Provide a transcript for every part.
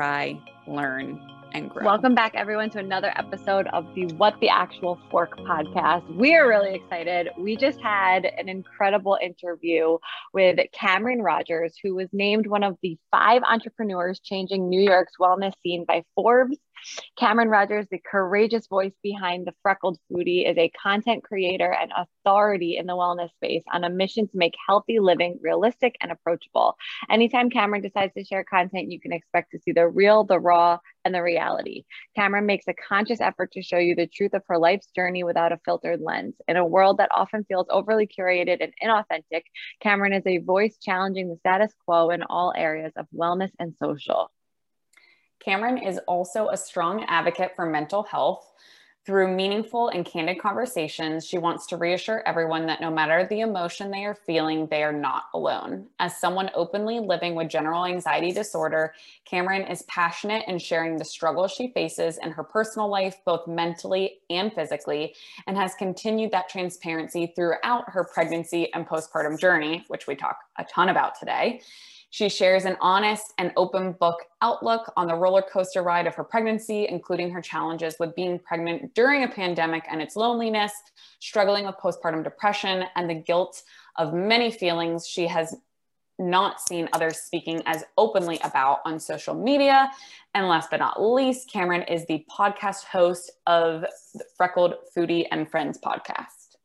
cry, learn, and grow. Welcome back, everyone, to another episode of the What the Actual Fork podcast. We are really excited. We just had an incredible interview with Cameron Rogers, who was named one of the five entrepreneurs changing New York's wellness scene by Forbes Cameron Rogers, the courageous voice behind the Freckled Foodie, is a content creator and authority in the wellness space on a mission to make healthy living realistic and approachable. Anytime Cameron decides to share content, you can expect to see the real, the raw, and the reality. Cameron makes a conscious effort to show you the truth of her life's journey without a filtered lens. In a world that often feels overly curated and inauthentic, Cameron is a voice challenging the status quo in all areas of wellness and social. Cameron is also a strong advocate for mental health. Through meaningful and candid conversations, she wants to reassure everyone that no matter the emotion they are feeling, they are not alone. As someone openly living with general anxiety disorder, Cameron is passionate in sharing the struggles she faces in her personal life, both mentally and physically, and has continued that transparency throughout her pregnancy and postpartum journey, which we talk a ton about today. She shares an honest and open book outlook on the roller coaster ride of her pregnancy, including her challenges with being pregnant during a pandemic and its loneliness, struggling with postpartum depression, and the guilt of many feelings she has not seen others speaking as openly about on social media. And last but not least, Cameron is the podcast host of the Freckled Foodie and Friends podcast.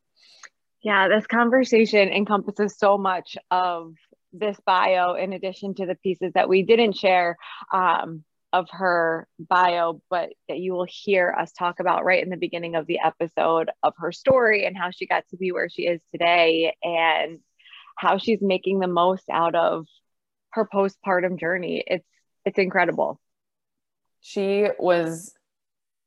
Yeah, this conversation encompasses so much of this bio in addition to the pieces that we didn't share um, of her bio, but that you will hear us talk about right in the beginning of the episode of her story and how she got to be where she is today and how she's making the most out of her postpartum journey. It's it's incredible. She was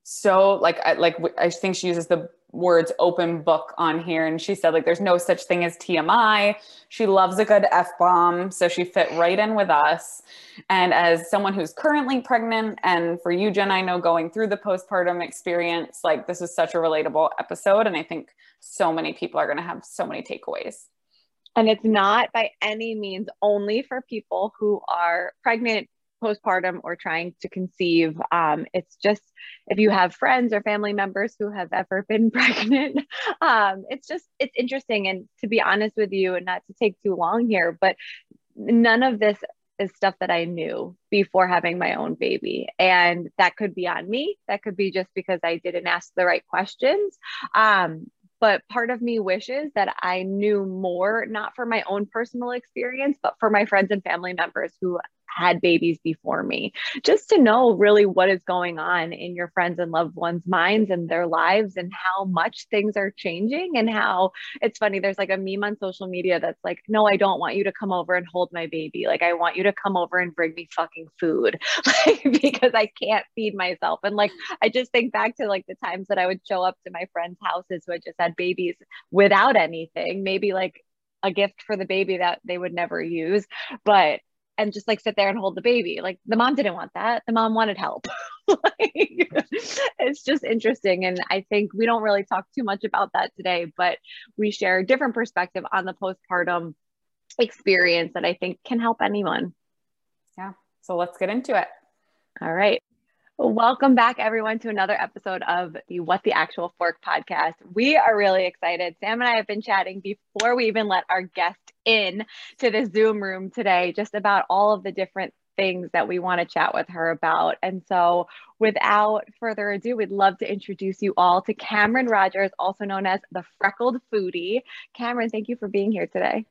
so like I, like I think she uses the words open book on here and she said like there's no such thing as TMI. She loves a good F bomb, so she fit right in with us. And as someone who's currently pregnant and for you Jen I know going through the postpartum experience, like this is such a relatable episode and I think so many people are going to have so many takeaways. And it's not by any means only for people who are pregnant postpartum or trying to conceive. Um, it's just if you have friends or family members who have ever been pregnant, um, it's just, it's interesting. And to be honest with you, and not to take too long here, but none of this is stuff that I knew before having my own baby. And that could be on me. That could be just because I didn't ask the right questions. Um, but part of me wishes that I knew more, not for my own personal experience, but for my friends and family members who had babies before me, just to know really what is going on in your friends and loved ones' minds and their lives and how much things are changing. And how it's funny, there's like a meme on social media that's like, no, I don't want you to come over and hold my baby. Like, I want you to come over and bring me fucking food, like, because I can't feed myself. And like, I just think back to like the times that I would show up to my friends' houses who had just had babies without anything, maybe like a gift for the baby that they would never use. But and just like sit there and hold the baby. Like the mom didn't want that. The mom wanted help. like, it's just interesting. And I think we don't really talk too much about that today, but we share a different perspective on the postpartum experience that I think can help anyone. Yeah. So let's get into it. All right. Welcome back, everyone, to another episode of the What the Actual Fork podcast. We are really excited. Sam and I have been chatting before we even let our guest in to the Zoom room today, just about all of the different things that we want to chat with her about. And so, without further ado, we'd love to introduce you all to Cameron Rogers, also known as the Freckled Foodie. Cameron, thank you for being here today.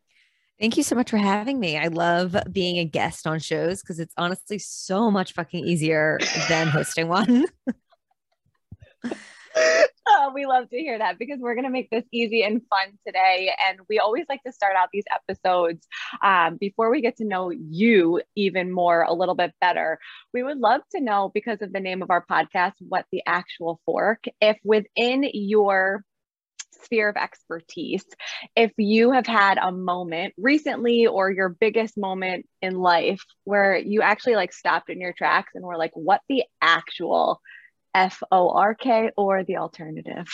Thank you so much for having me. I love being a guest on shows because it's honestly so much fucking easier than hosting one. oh, we love to hear that because we're going to make this easy and fun today. And we always like to start out these episodes um, before we get to know you even more, a little bit better. We would love to know, because of the name of our podcast, what the actual fork, if within your sphere of expertise. If you have had a moment recently or your biggest moment in life where you actually like stopped in your tracks and were like, what the actual F O R K or the alternative.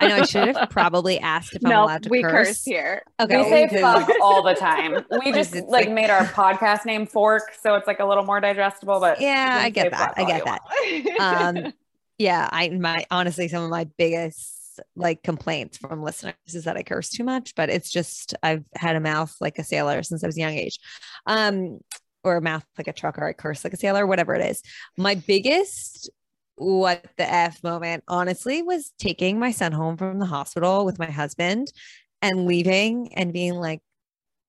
I know I should have probably asked if I'm nope, allowed to we curse. curse here. Okay, we say fuck all the time. We just like, like, made our podcast name Fork, so it's like a little more digestible. But yeah, I get that. I get that. um, yeah, I my honestly some of my biggest like complaints from listeners is that I curse too much, but it's just I've had a mouth like a sailor since I was a young age. Um, or a mouth like a trucker, I curse like a sailor, whatever it is. My biggest what the F moment, honestly, was taking my son home from the hospital with my husband and leaving and being like,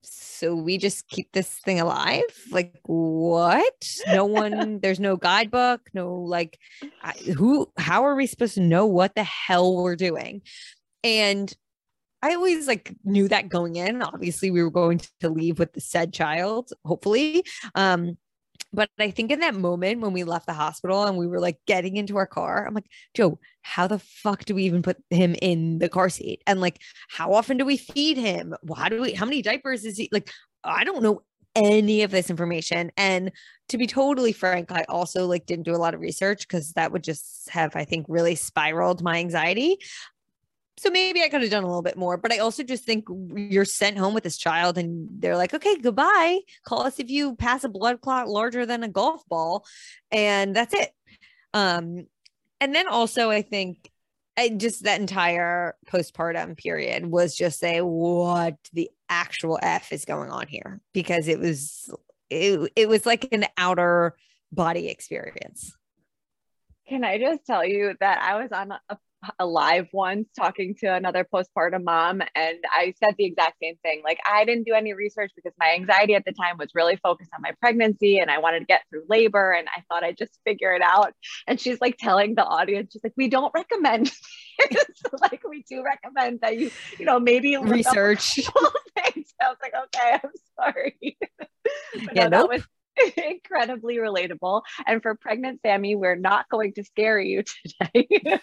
so we just keep this thing alive? Like what? No one there's no guidebook no like who how are we supposed to know what the hell we're doing? And i always like knew that going in. Obviously we were going to leave with the said child hopefully. Um but I think in that moment when we left the hospital and we were like getting into our car, I'm like, Joe, how the fuck do we even put him in the car seat? And like, how often do we feed him? How do we, how many diapers is he like? I don't know any of this information. And to be totally frank, I also like didn't do a lot of research because that would just have, I think, really spiraled my anxiety. So maybe I could have done a little bit more, but I also just think you're sent home with this child and they're like, okay, goodbye. Call us if you pass a blood clot larger than a golf ball. And that's it. Um, and then also, I think I just that entire postpartum period was just a what the actual F is going on here because it was, it, it was like an outer body experience. Can I just tell you that I was on a alive once talking to another postpartum mom and I said the exact same thing. Like I didn't do any research because my anxiety at the time was really focused on my pregnancy and I wanted to get through labor and I thought I'd just figure it out. And she's like telling the audience, she's like, we don't recommend like we do recommend that you, you know, maybe research. I was like, okay, I'm sorry. yeah, no, nope. that was incredibly relatable. And for pregnant Sammy, we're not going to scare you today.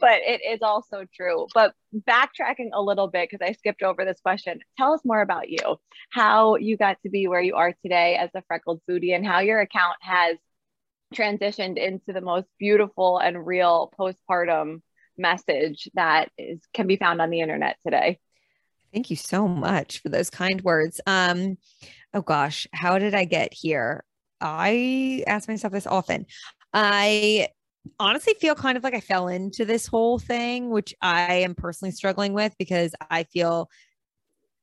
but it is also true. But backtracking a little bit, because I skipped over this question, tell us more about you, how you got to be where you are today as a freckled foodie, and how your account has transitioned into the most beautiful and real postpartum message that is can be found on the internet today. Thank you so much for those kind words. Um, oh gosh, how did I get here? I ask myself this often. I honestly feel kind of like I fell into this whole thing, which I am personally struggling with because I feel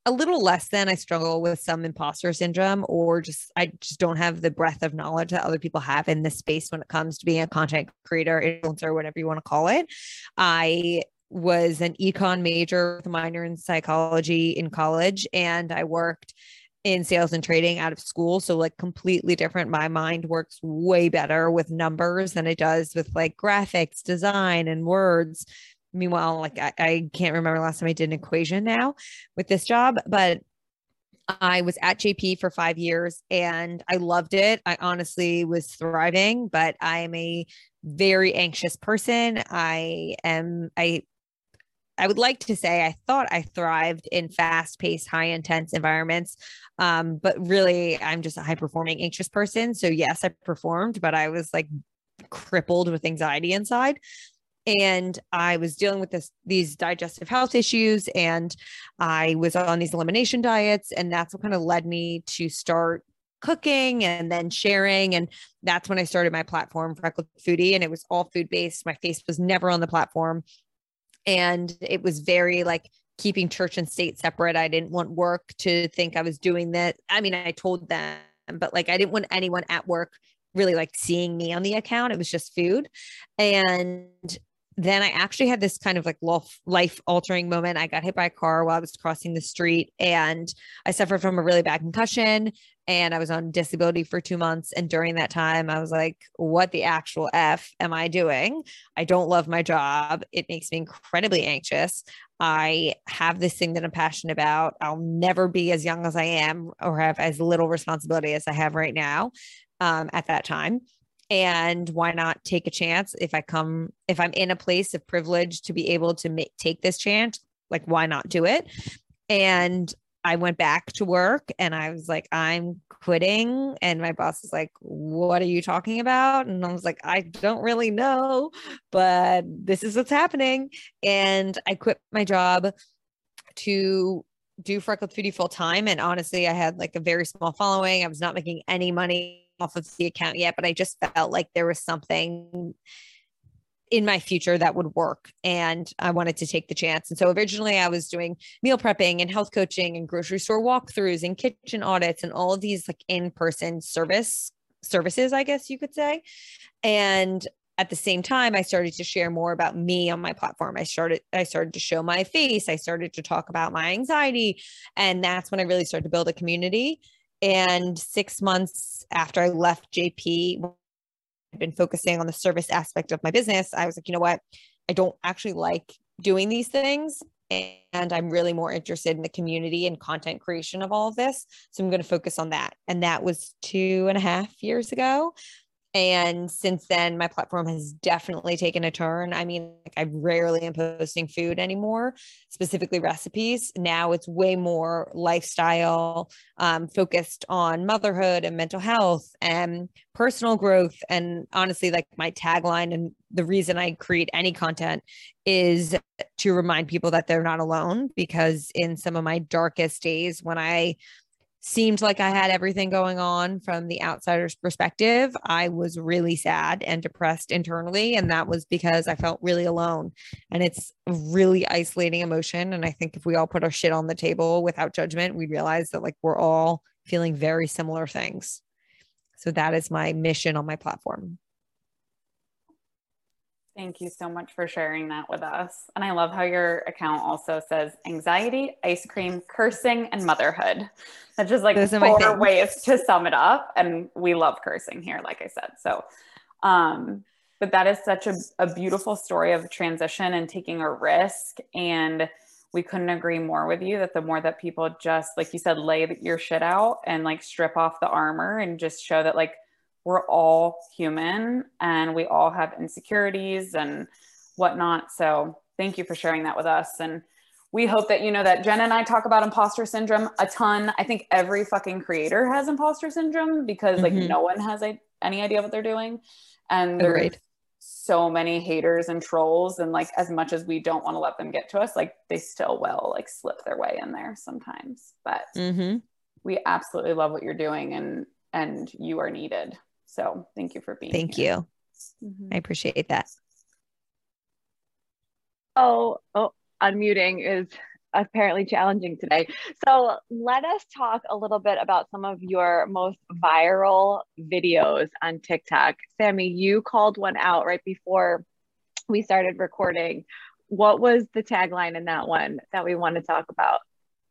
a little less than I struggle with some imposter syndrome, or just I just don't have the breadth of knowledge that other people have in this space when it comes to being a content creator, influencer, whatever you want to call it. I was an econ major with a minor in psychology in college, and I worked in sales and trading out of school. So, like, completely different. My mind works way better with numbers than it does with like graphics, design, and words. Meanwhile, like, I, I can't remember last time I did an equation now with this job, but I was at JP for five years and I loved it. I honestly was thriving, but I am a very anxious person. I am, I I would like to say I thought I thrived in fast paced, high intense environments. Um, but really, I'm just a high performing, anxious person. So, yes, I performed, but I was like crippled with anxiety inside. And I was dealing with this these digestive health issues, and I was on these elimination diets, and that's what kind of led me to start cooking and then sharing. And that's when I started my platform, Freckled Foodie, and it was all food based. My face was never on the platform and it was very like keeping church and state separate. I didn't want work to think I was doing that. I mean, I told them but like I didn't want anyone at work really like seeing me on the account. It was just food. And then I actually had this kind of like life altering moment. I got hit by a car while I was crossing the street and I suffered from a really bad concussion and I was on disability for two months. And during that time, I was like, what the actual F am I doing? I don't love my job. It makes me incredibly anxious. I have this thing that I'm passionate about. I'll never be as young as I am or have as little responsibility as I have right now um, at that time and why not take a chance? If i come if i'm in a place of privilege to be able to make, take this chance like why not do it? And i went back to work and i was like i'm quitting. And my boss was like what are you talking about? And i was like i don't really know but this is what's happening. And i quit my job to do Freckled Foodie full time. And honestly, I had like a very small following. I was not making any money off of the account yet, but I just felt like there was something in my future that would work and I wanted to take the chance. And so originally I was doing meal prepping and health coaching and grocery store walkthroughs and kitchen audits and all of these like in-person service services, I guess you could say. And at the same time i started to share more about me on my platform i started i started to show my face i started to talk about my anxiety and that's when i really started to build a community and six months after I left JP, I've been focusing on the service aspect of my business. I was like, you know what? I don't actually like doing these things. And I'm really more interested in the community and content creation of all of this. So I'm going to focus on that. And that was two and a half years ago. And since then, my platform has definitely taken a turn. I mean, like, I rarely am posting food anymore, specifically recipes. Now it's way more lifestyle, um, focused on motherhood and mental health and personal growth. And honestly, like my tagline and the reason I create any content is to remind people that they're not alone. Because in some of my darkest days, when I seemed like I had everything going on from the outsider's perspective. I was really sad and depressed internally. And that was because I felt really alone. And it's a really isolating emotion. And I think if we all put our shit on the table without judgment, we realize that like we're all feeling very similar things. So that is my mission on my platform. Thank you so much for sharing that with us. And I love how your account also says anxiety, ice cream, cursing, and motherhood. That's just like Those four ways to sum it up. And we love cursing here, like I said. So, um, but that is such a, a beautiful story of transition and taking a risk. And we couldn't agree more with you that the more that people just, like you said, lay your shit out and like strip off the armor and just show that, like, we're all human and we all have insecurities and whatnot. So thank you for sharing that with us. And we hope that you know that Jen and I talk about imposter syndrome a ton. I think every fucking creator has imposter syndrome because like mm-hmm. no one has a, any idea what they're doing. And there's so many haters and trolls. And like as much as we don't want to let them get to us, like they still will like slip their way in there sometimes. But mm-hmm. we absolutely love what you're doing and and you are needed. So thank you for being Thank here. you. Mm-hmm. I appreciate that. Oh, oh, unmuting is apparently challenging today. So let us talk a little bit about some of your most viral videos on TikTok. Sammy, you called one out right before we started recording. What was the tagline in that one that we want to talk about?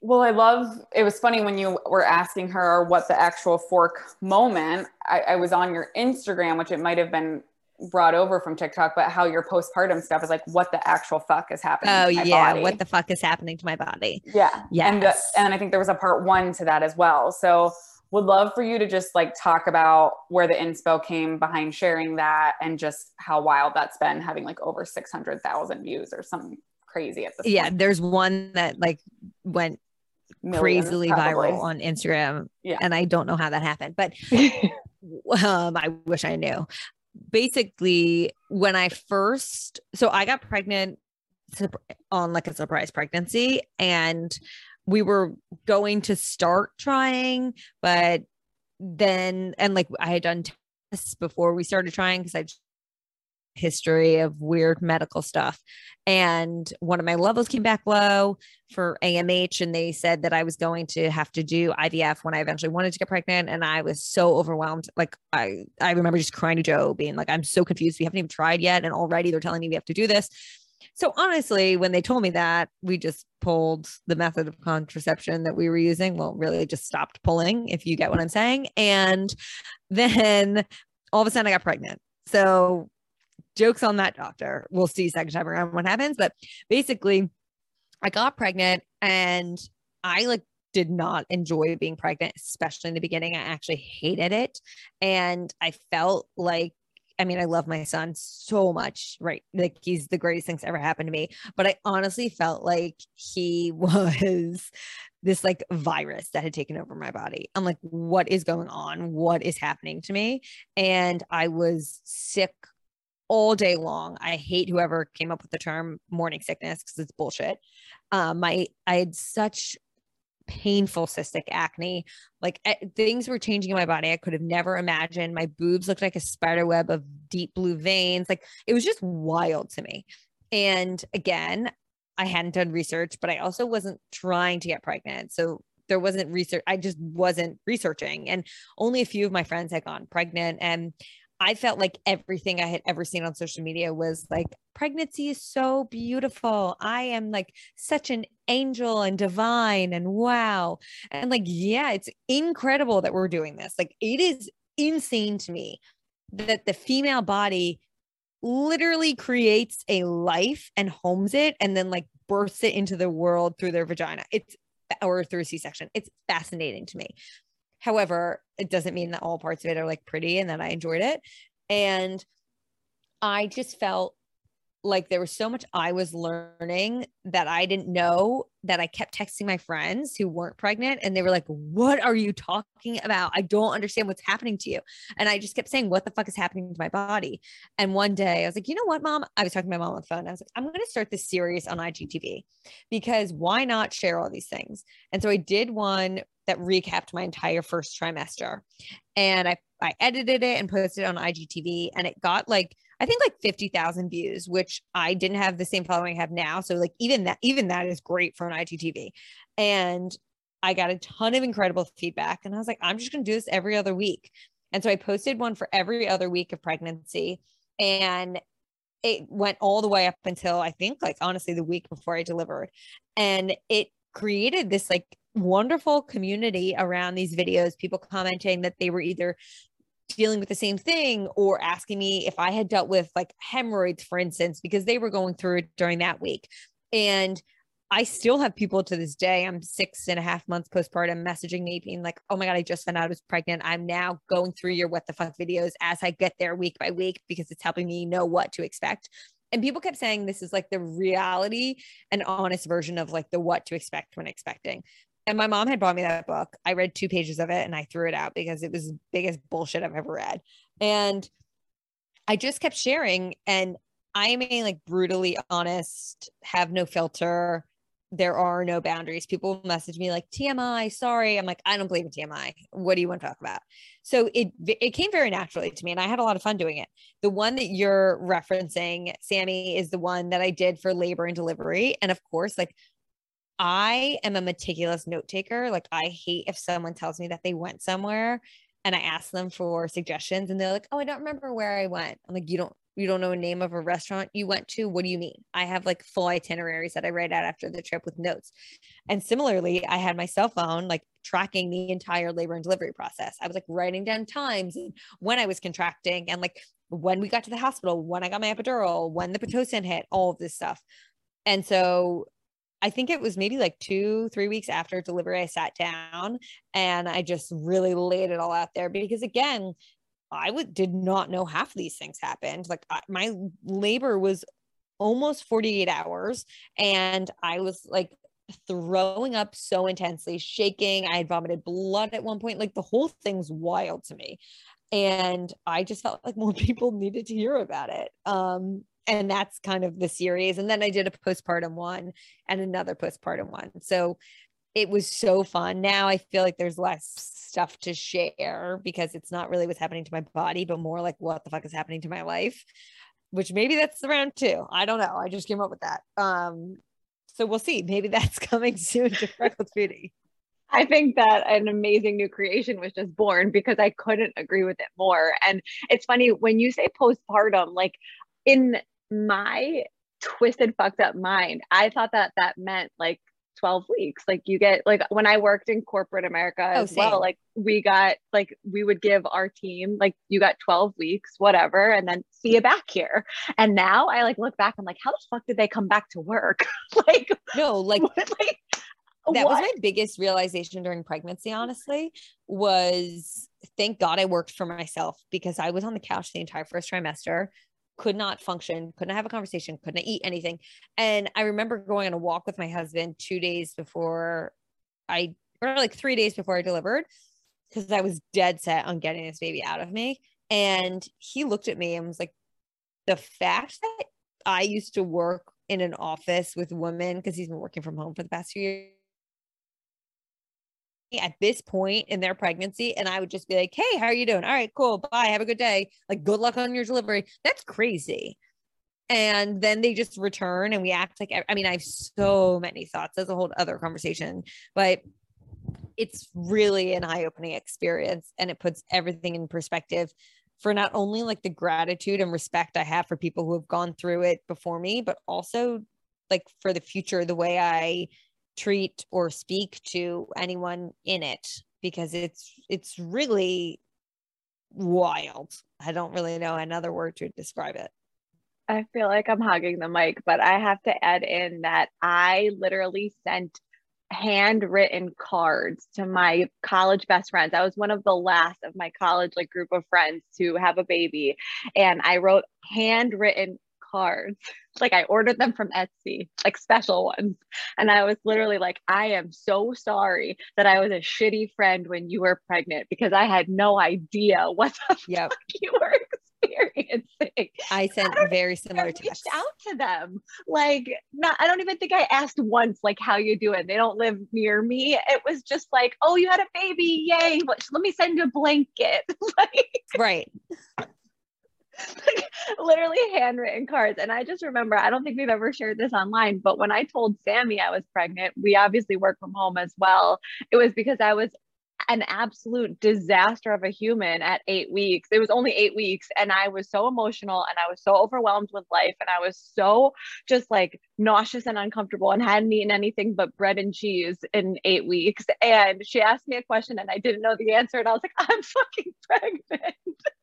Well, I love it was funny when you were asking her what the actual fork moment. I, I was on your Instagram, which it might have been brought over from TikTok, but how your postpartum stuff is like, what the actual fuck is happening? Oh yeah, body. what the fuck is happening to my body? Yeah, yeah. And uh, and I think there was a part one to that as well. So would love for you to just like talk about where the inspo came behind sharing that and just how wild that's been having like over six hundred thousand views or something crazy at this. Yeah, point. there's one that like went crazily probably. viral on Instagram. Yeah. And I don't know how that happened, but um, I wish I knew. Basically, when I first, so I got pregnant on like a surprise pregnancy and we were going to start trying, but then, and like I had done tests before we started trying because I history of weird medical stuff. And one of my levels came back low for AMH, and they said that I was going to have to do IVF when I eventually wanted to get pregnant. And I was so overwhelmed. Like I, I remember just crying to Joe, being like, "I'm so confused. We haven't even tried yet, and already they're telling me we have to do this." So honestly, when they told me that, we just pulled the method of contraception that we were using. Well, really just stopped pulling, if you get what I'm saying. And then all of a sudden I got pregnant. So jokes on that doctor. We'll see second time around what happens. But basically, I got pregnant and I like did not enjoy being pregnant, especially in the beginning. I actually hated it. And I felt like I mean, I love my son so much, right? Like he's the greatest thing's ever happened to me. But I honestly felt like he was this like virus that had taken over my body. I'm like, what is going on? What is happening to me? And I was sick all day long. I hate whoever came up with the term morning sickness because it's bullshit. Um, my I had such painful cystic acne. Like eh, things were changing in my body. I could have never imagined. My boobs looked like a spider web of deep blue veins. Like it was just wild to me. And again, I hadn't done research, but I also wasn't trying to get pregnant. So there wasn't research. I just wasn't researching. And only a few of my friends had gone pregnant. And I felt like everything I had ever seen on social media was like, pregnancy is so beautiful. I am like such an angel and divine and wow. And like, yeah, it's incredible that we're doing this. Like, it is insane to me that the female body literally creates a life and homes it and then like births it into the world through their vagina. It's or through a C-section. It's fascinating to me. However, it doesn't mean that all parts of it are like pretty and that I enjoyed it. And I just felt like there was so much I was learning that I didn't know that I kept texting my friends who weren't pregnant and they were like, What are you talking about? I don't understand what's happening to you. And I just kept saying, What the fuck is happening to my body? And one day I was like, You know what, mom? I was talking to my mom on the phone. I was like, I'm going to start this series on IGTV because why not share all these things? And so I did one that recapped my entire first trimester and I, I edited it and posted it on IGTV and it got like I think like 50,000 views, which I didn't have the same following I have now. So like even that, even that is great for an IGTV. And I got a ton of incredible feedback and I was like, I'm just going to do this every other week. And so I posted one for every other week of pregnancy and it went all the way up until I think like honestly the week before I delivered. And it created this like wonderful community around these videos, people commenting that they were either dealing with the same thing or asking me if I had dealt with like hemorrhoids, for instance, because they were going through it during that week. And I still have people to this day. I'm six and a half months postpartum messaging me being like, oh my God, I just found out I was pregnant. I'm now going through your what the fuck videos as I get there week by week because it's helping me know what to expect. And people kept saying this is like the reality and honest version of like the what to expect when expecting. And my mom had bought me that book. I read two pages of it and I threw it out because it was the biggest bullshit I've ever read. And I just kept sharing. And I am a like brutally honest, have no filter. There are no boundaries. People message me like TMI, sorry. I'm like, I don't believe in TMI. What do you want to talk about? So it it came very naturally to me and I had a lot of fun doing it. The one that you're referencing, Sammy, is the one that I did for labor and delivery. And of course, like I am a meticulous note taker. Like I hate if someone tells me that they went somewhere and I ask them for suggestions and they're like, "Oh, I don't remember where I went." I'm like, "You don't you don't know a name of a restaurant you went to? What do you mean?" I have like full itineraries that I write out after the trip with notes. And similarly, I had my cell phone like tracking the entire labor and delivery process. I was like writing down times and when I was contracting and like when we got to the hospital, when I got my epidural, when the pitocin hit, all of this stuff. And so I think it was maybe like two, three weeks after delivery, I sat down and I just really laid it all out there because again, I would did not know half of these things happened. Like I, my labor was almost 48 hours and I was like throwing up so intensely, shaking. I had vomited blood at one point. Like the whole thing's wild to me. And I just felt like more people needed to hear about it. Um, and that's kind of the series and then i did a postpartum one and another postpartum one so it was so fun now i feel like there's less stuff to share because it's not really what's happening to my body but more like what the fuck is happening to my life which maybe that's the round two. I don't know. I just came up with that. Um, so we'll see. Maybe that's coming soon to Freckled Foodie. I think that an amazing new creation was just born because I couldn't agree with it more. And it's funny when you say postpartum, like in my twisted, fucked up mind, I thought that that meant like 12 weeks. Like you get like when I worked in corporate America oh, as well, like we got like we would give our team like you got 12 weeks, whatever, and then see you back here. And now I like look back, I'm like, how the fuck did they come back to work? like no, like, what, like that what? was my biggest realization during pregnancy, honestly, was thank God I worked for myself because I was on the couch the entire first trimester, could not function, couldn't have a conversation, couldn't eat anything. And I remember going on a walk with my husband two days before I, or like three days before I delivered, because I was dead set on getting this baby out of me. And he looked at me and was like, the fact that I used to work in an office with women, because he's been working from home for the past few years at this point in their pregnancy and I would just be like, "Hey, how are you doing? All right, cool. Bye. Have a good day. Like good luck on your delivery." That's crazy. And then they just return and we act like I mean, I have so many thoughts. That's a whole other conversation. But it's really an eye-opening experience and it puts everything in perspective for not only like the gratitude and respect I have for people who have gone through it before me, but also like for the future, the way I treat or speak to anyone in it because it's it's really wild. I don't really know another word to describe it. I feel like I'm hogging the mic, but I have to add in that I literally sent handwritten cards to my college best friends. I was one of the last of my college like group of friends to have a baby and I wrote handwritten cards. Like I ordered them from Etsy, like special ones. And I was literally like, I am so sorry that I was a shitty friend when you were pregnant because I had no idea what the yep. fuck you were experiencing. I sent I very similar texts out to them. Like, not I don't even think I asked once, like, how you doing? They don't live near me. It was just like, oh, you had a baby, yay! Let me send you a blanket. like, right. Like literally handwritten cards. And I just remember, I don't think we've ever shared this online, but when I told Sammy I was pregnant, we obviously work from home as well. It was because I was an absolute disaster of a human at eight weeks. It was only eight weeks, and I was so emotional and I was so overwhelmed with life, and I was so just like nauseous and uncomfortable and hadn't eaten anything but bread and cheese in eight weeks. And she asked me a question, and I didn't know the answer, and I was like, I'm fucking pregnant.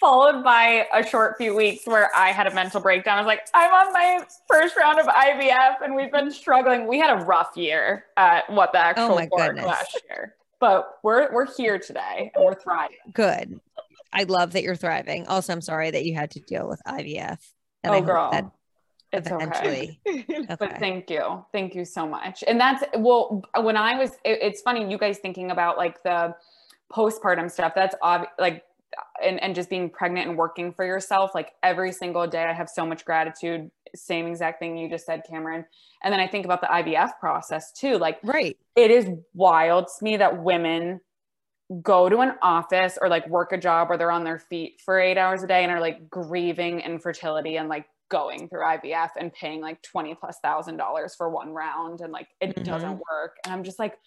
followed by a short few weeks where I had a mental breakdown. I was like, I'm on my first round of IVF and we've been struggling. We had a rough year at what the actual oh last year. But we're we're here today and we're thriving. Good. I love that you're thriving. Also, I'm sorry that you had to deal with IVF. And oh, I girl. that it's eventually. Okay. okay. But thank you. Thank you so much. And that's well, when I was, it, it's funny, you guys thinking about like the postpartum stuff. That's obvious. Like and, and just being pregnant and working for yourself like every single day i have so much gratitude. Same exact thing you just said cameron. And then i think about the ivf process too. Like right. it is wild to me that women go to an office or like work a job where they're on their feet for eight hours a day and are like grieving infertility and like going through ivf and paying like 20 plus thousand dollars for one round and like it mm-hmm. doesn't work. And i'm just like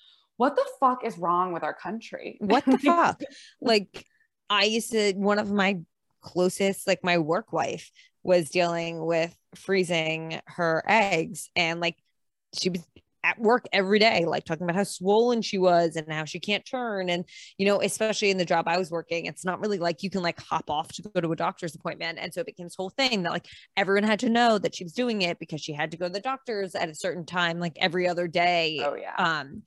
what the fuck is wrong with our country? What the fuck? Like I used to, one of my closest, like my work wife, was dealing with freezing her eggs. And like she was at work every day, like talking about how swollen she was and how she can't turn. And, you know, especially in the job I was working, it's not really like you can like hop off to go to a doctor's appointment. And so it became this whole thing that like everyone had to know that she was doing it because she had to go to the doctor's at a certain time, like every other day. Oh, yeah. Um,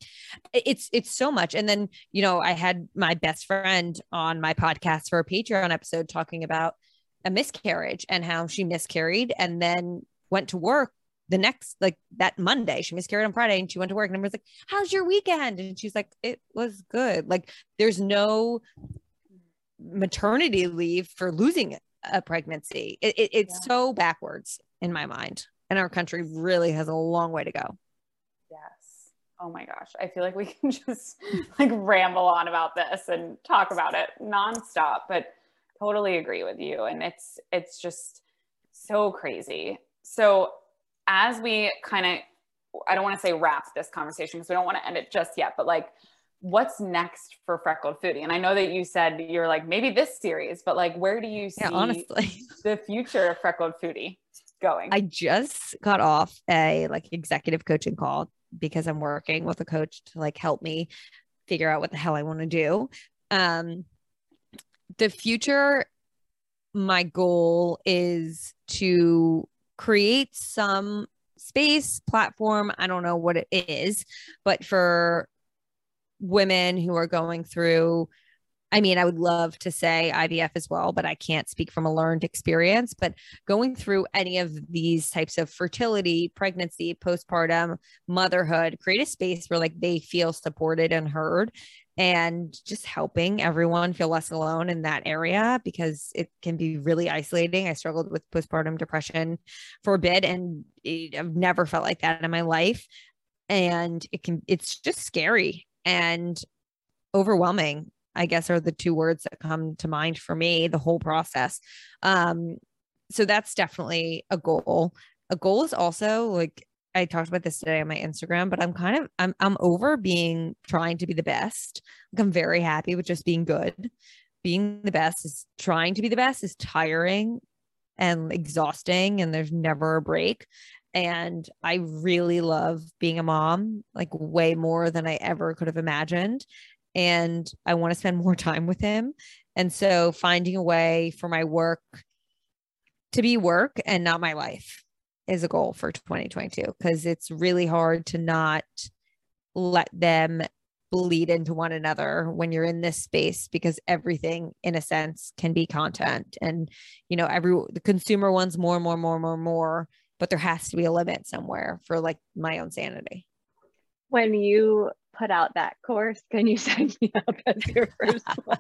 it's, it's so much. And then, you know, I had my best friend on my podcast for a Patreon episode talking about a miscarriage and how she miscarried and then went to work the next like that Monday, she miscarried on Friday and she went to work and I was like, How's your weekend? And she's like, It was good. Like there's no maternity leave for losing a pregnancy. It, it, it's yeah. so backwards in my mind. And our country really has a long way to go. Yes. Oh my gosh. I feel like we can just like ramble on about this and talk about it nonstop. But totally agree with you. And it's, it's just so crazy. So as we kind of, I don't want to say wrap this conversation because we don't want to end it just yet, but like, what's next for freckled foodie? And i know that you said you're like maybe this series but like where do you see yeah, honestly. the future of freckled foodie going? I just got off a like executive coaching call because i'm working with a coach to like help me figure out what the hell i want to do. Um the future my goal is to create some space platform i don't know what it is but for women who are going through I mean, I would love to say IVF as well, but I can't speak from a learned experience. But going through any of these types of fertility, pregnancy, postpartum, motherhood, create a space where like they feel supported and heard and just helping everyone feel less alone in that area because it can be really isolating. I struggled with postpartum depression for a bit and I've never felt like that in my life. And it can, it's just scary and overwhelming i guess are the two words that come to mind for me the whole process um so that's definitely a goal a goal is also like i talked about this today on my instagram but i'm kind of i'm i'm over being trying to be the best like i'm very happy with just being good being the best is trying to be the best is tiring and exhausting and there's never a break and I really love being a mom, like way more than I ever could have imagined. And I want to spend more time with him. And so finding a way for my work to be work and not my life is a goal for 2022 because it's really hard to not let them bleed into one another when you're in this space because everything in a sense can be content and you know every the consumer wants more and more more more more but there has to be a limit somewhere for like my own sanity. When you put out that course, can you sign me up as your first one?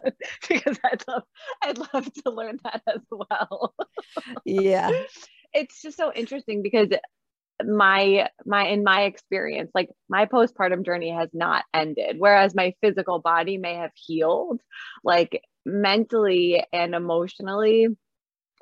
because I'd love I'd love to learn that as well. yeah. It's just so interesting because my my in my experience like my postpartum journey has not ended whereas my physical body may have healed like mentally and emotionally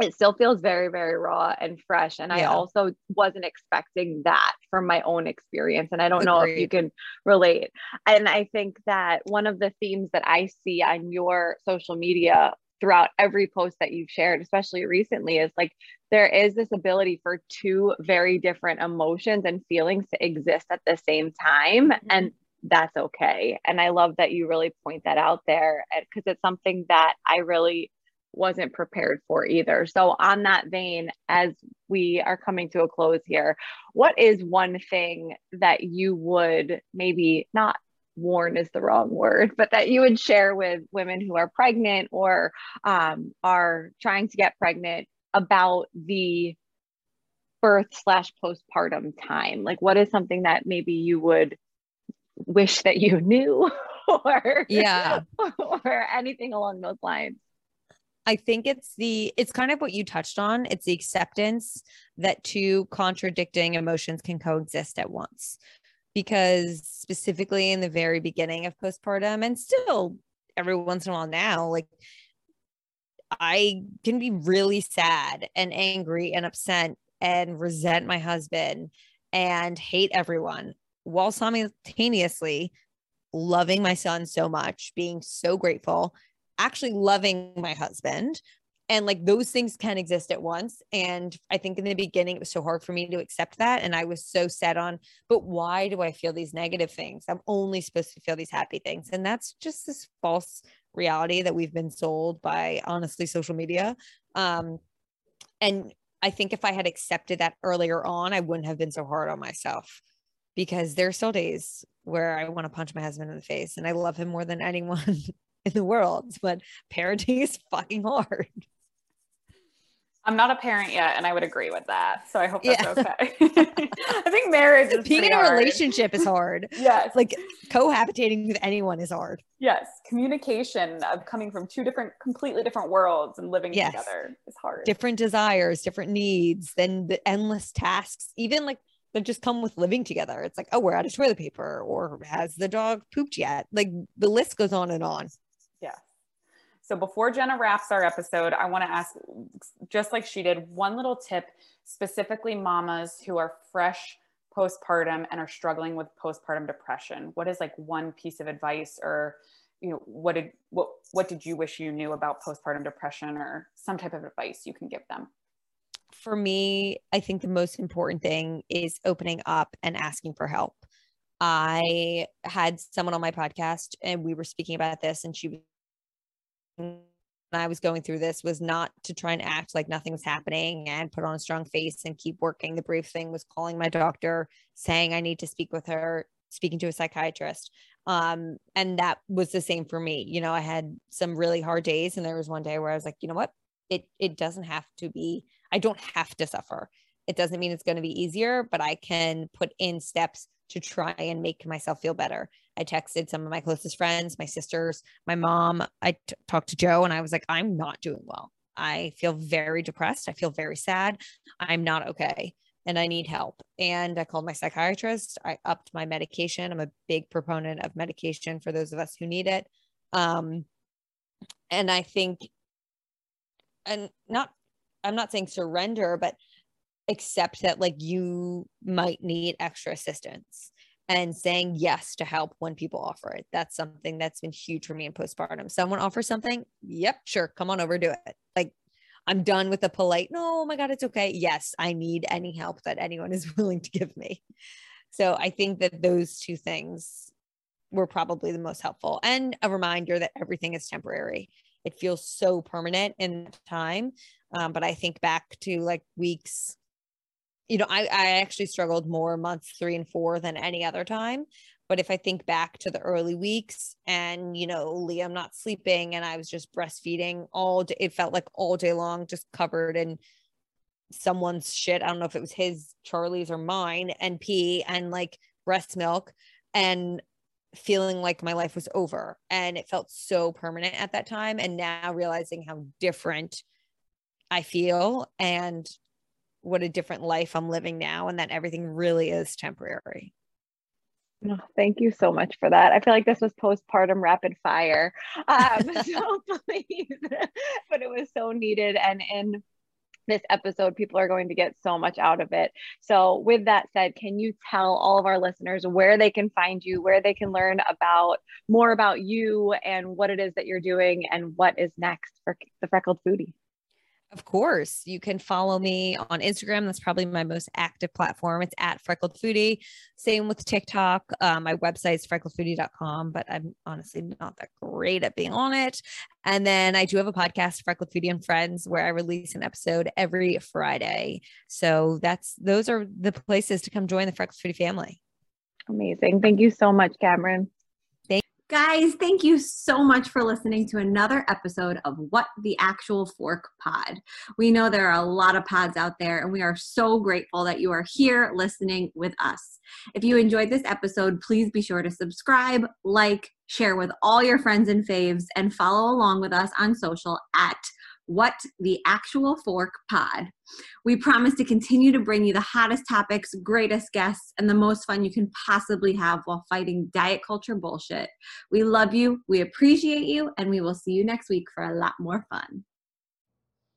it still feels very very raw and fresh and yeah. i also wasn't expecting that from my own experience and i don't Agreed. know if you can relate and i think that one of the themes that i see on your social media throughout every post that you've shared especially recently is like there is this ability for two very different emotions and feelings to exist at the same time mm-hmm. and that's okay and i love that you really point that out there because it's something that i really wasn't prepared for either. So, on that vein, as we are coming to a close here, what is one thing that you would maybe not warn is the wrong word, but that you would share with women who are pregnant or um, are trying to get pregnant about the birth slash postpartum time? Like, what is something that maybe you would wish that you knew or yeah or anything along those lines I think it's the it's kind of what you touched on. It's the acceptance that two contradicting emotions can coexist at once. Because specifically in the very beginning of postpartum and still every once in a while now, like I can be really sad and angry and upset and resent my husband and hate everyone while simultaneously loving my son so much, being so grateful actually loving my husband and like those things can exist at once. And i think in the beginning it was so hard for me to accept that. And i was so set on but why do i feel these negative things? I'm only supposed to feel these happy things. And that's just this false reality that we've been sold by honestly social media. Um and i think if i had accepted that earlier on i wouldn't have been so hard on myself because there's still days where i want to punch my husband in the face and i love him more than anyone in the world, but parenting is fucking hard. I'm not a parent yet, and I would agree with that. So I hope that's yeah. okay. I think marriage is being in a hard. relationship is hard. yes, like cohabitating with anyone is hard. Yes, communication of coming from two different, completely different worlds and living yes. together is hard. Different desires, different needs, then the endless tasks. Even like that just come with living together. It's like, oh, we're out of toilet paper, or has the dog pooped yet? Like the list goes on and on. So before Jenna wraps our episode, I want to ask, just like she did, one little tip specifically mamas who are fresh postpartum and are struggling with postpartum depression. What is like one piece of advice or you know what did what what did you wish you knew about postpartum depression or some type of advice you can give them? For me, I think the most important thing is opening up and asking for help. I had someone on my podcast and we were speaking about this and she I was going through this was not to try and act like nothing was happening and put on a strong face and keep working. The brief thing was calling my doctor, saying I need to speak with her, speaking to a psychiatrist. Um, and that was the same for me. You know, I had some really hard days, and there was one day where I was like, you know what? It it doesn't have to be. I don't have to suffer. It doesn't mean it's going to be easier, but I can put in steps to try and make myself feel better. I texted some of my closest friends, my sisters, my mom. I t- talked to Joe and I was like, I'm not doing well. I feel very depressed. I feel very sad. I'm not okay and I need help. And I called my psychiatrist. I upped my medication. I'm a big proponent of medication for those of us who need it. Um, and I think, and not, I'm not saying surrender, but accept that like you might need extra assistance and saying yes to help when people offer it. That's something that's been huge for me in postpartum. Someone offers something, yep, sure, come on over, do it. Like I'm done with the polite, no, oh my God, it's okay. Yes, I need any help that anyone is willing to give me. So I think that those two things were probably the most helpful and a reminder that everything is temporary. It feels so permanent in time. Um, but I think back to like weeks you know, I, I actually struggled more months three and four than any other time. But if I think back to the early weeks and, you know, Liam not sleeping and I was just breastfeeding all day, it felt like all day long, just covered in someone's shit. I don't know if it was his, Charlie's, or mine, and pee and like breast milk and feeling like my life was over. And it felt so permanent at that time. And now realizing how different I feel and what a different life I'm living now and that everything really is temporary. Oh, thank you so much for that. I feel like this was postpartum rapid fire. Um, so please, but it was so needed. And in this episode, people are going to get so much out of it. So, with that said, can you tell all of our listeners where they can find you, where they can learn about more about you and what it is that you're doing and what is next for the Freckled Foodie? Of course, you can follow me on Instagram. That's probably my most active platform. It's at Freckled Foodie. Same with TikTok. Uh, my website is freckledfoodie.com, but I'm honestly not that great at being on it. And then I do have a podcast, Freckled Foodie and Friends, where I release an episode every Friday. So that's those are the places to come join the Freckled Foodie family. Amazing. Thank you so much, Cameron. Guys, thank you so much for listening to another episode of What the Actual Fork Pod. We know there are a lot of pods out there, and we are so grateful that you are here listening with us. If you enjoyed this episode, please be sure to subscribe, like, share with all your friends and faves, and follow along with us on social at what the Actual Fork Pod. We promise to continue to bring you the hottest topics, greatest guests, and the most fun you can possibly have while fighting diet culture bullshit. We love you, we appreciate you, and we will see you next week for a lot more fun.